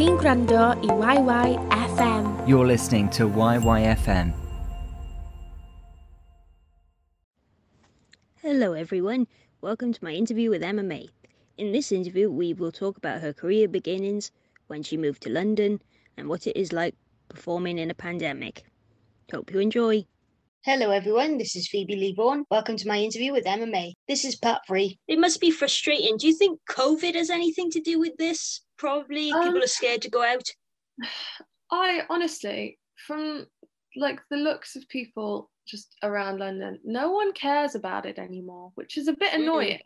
chi'n gwrando i YYFM. You're listening to YYFM. Hello, everyone. Welcome to my interview with Emma Mae. In this interview, we will talk about her career beginnings, when she moved to London, and what it is like performing in a pandemic. Hope you enjoy. Hello, everyone. This is Phoebe Lee Vaughan. Welcome to my interview with Emma Mae. This is part three. It must be frustrating. Do you think COVID has anything to do with this? Probably. Um, People are scared to go out. I honestly, from like the looks of people just around London, no one cares about it anymore, which is a bit annoying.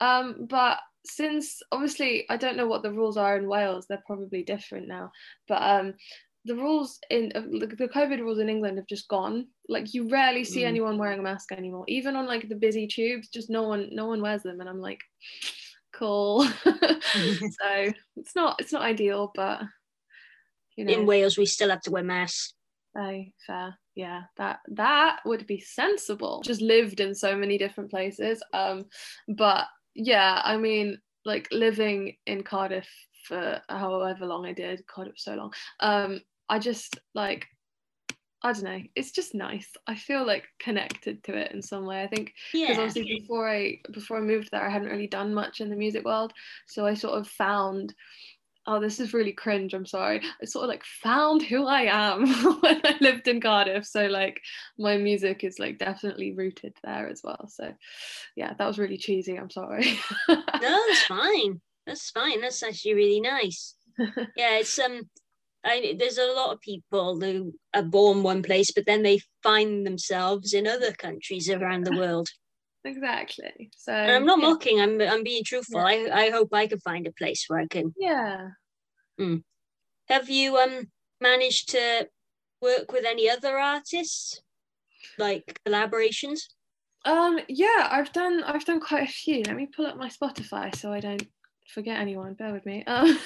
Um, but since obviously I don't know what the rules are in Wales, they're probably different now. But um, the rules in uh, the the COVID rules in England have just gone. Like you rarely see Mm. anyone wearing a mask anymore, even on like the busy tubes. Just no one, no one wears them, and I'm like, cool. so it's not, it's not ideal, but you know, In Wales, we still have to wear masks. Oh, fair. Yeah, that that would be sensible. Just lived in so many different places. Um, but yeah, I mean, like living in Cardiff for however long I did. Was so long. Um, I just like I don't know. It's just nice. I feel like connected to it in some way. I think because Yeah. obviously before I before I moved there, I hadn't really done much in the music world. So I sort of found oh, this is really cringe. I'm sorry. I sort of like found who I am when I lived in Cardiff. So like my music is like definitely rooted there as well. So yeah, that was really cheesy. I'm sorry. No, that's fine. That's fine. That's actually really nice. Yeah, it's um I there's a lot of people who are born one place, but then they find themselves in other countries around the world. exactly. So And I'm not yeah. mocking, I'm I'm being truthful. I, I hope I can find a place where I can Yeah. have you um managed to work with any other artists? Like collaborations? Um, yeah, I've done I've done quite a few. Let me pull up my Spotify so I don't forget anyone. Bear with me. Um,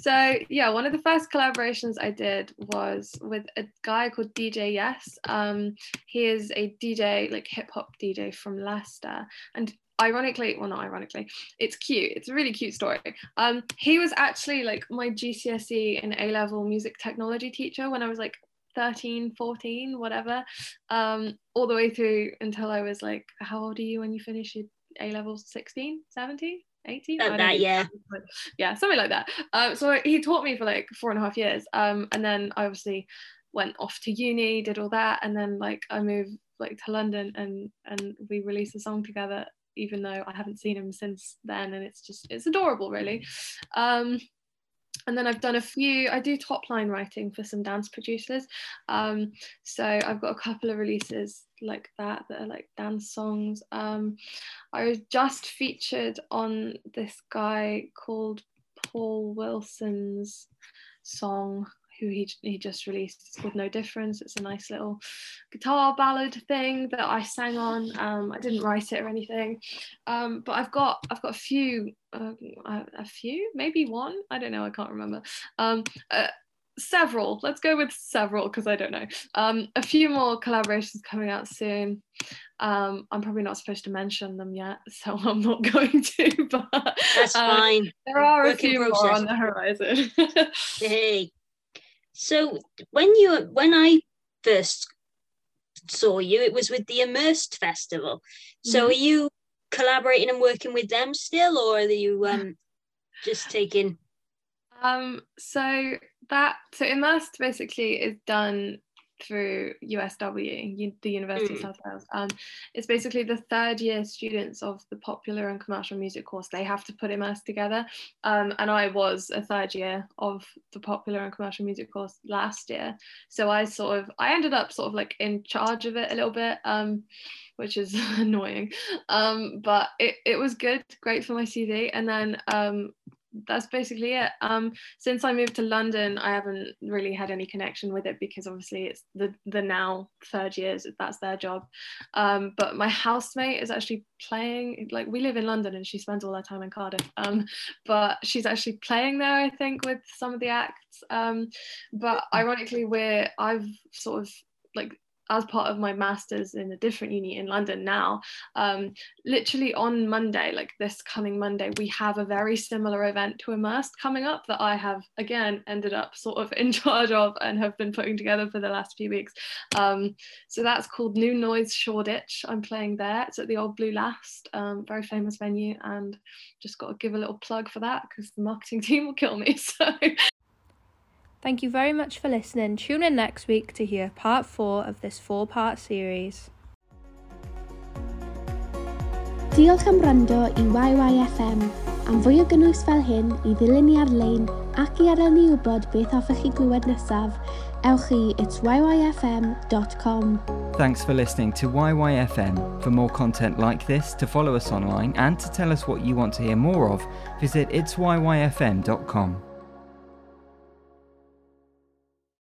so yeah, one of the first collaborations I did was with a guy called DJ Yes. Um, he is a DJ, like hip hop DJ from Leicester, and ironically, well not ironically, it's cute. It's a really cute story. Um, he was actually like my GCSE and A level music technology teacher when I was like 13 14 whatever um all the way through until i was like how old are you when you finish your a levels 16 17 18 I that, yeah. yeah something like that. Um so he taught me for like four and a half years um and then i obviously went off to uni did all that and then like i moved like to london and and we released a song together even though i haven't seen him since then and it's just it's adorable really. Um and then I've done a few, I do top line writing for some dance producers. Um, so I've got a couple of releases like that that are like dance songs. Um, I was just featured on this guy called Paul Wilson's song who he, he just released. It's called No Difference. It's a nice little guitar ballad thing that I sang on. Um, I didn't write it or anything, um, but I've got I've got a few uh, a, a few maybe one I don't know I can't remember. Um, uh, several let's go with several because i don't know um a few more collaborations coming out soon um i'm probably not supposed to mention them yet so i'm not going to but That's um, fine. there are a Work few more on the horizon Hey. So when you when I first saw you, it was with the Immersed Festival. So Mhm. are you collaborating and working with them still, or are you um just taking? Um, so that so immersed basically is done through USW, the University of Mm. South Wales. Um, it's basically the third year students of the popular and commercial music course. They have to put immersed together. Um, and I was a third year of the popular and commercial music course last year. So I sort of I ended up sort of like in charge of it a little bit. Um, which is annoying. Um, but it, it was good, great for my CV. And then um, that's basically it. Um, since I moved to London, I haven't really had any connection with it because obviously it's the the now third years that's their job. Um, but my housemate is actually playing. Like we live in London, and she spends all her time in Cardiff. Um, but she's actually playing there, I think, with some of the acts. Um, but ironically, we're I've sort of like as part of my master's in a different uni in London now, um, literally on Monday, like this coming Monday, we have a very similar event to Immersed coming up that I have again ended up sort of in charge of and have been putting together for the last few weeks. Um, so that's called New Noise Shoreditch. I'm playing there. It's at the Old Blue Last, um, very famous venue, and just got to give a little plug for that because the marketing team will kill me. So Thank you very much for listening. Tune in next week to hear part four of this four part series. Diolch am wrando i YYFM. Am fwy o gynnwys fel hyn i ddilyn ni ar-lein ac i adael ni wybod beth hoffech chi glywed nesaf, ewch i it's yyfm.com. Thanks for listening to YYFM. For more content like this, to follow us online, and to tell us what you want to hear more of, visit itsyyfm.com.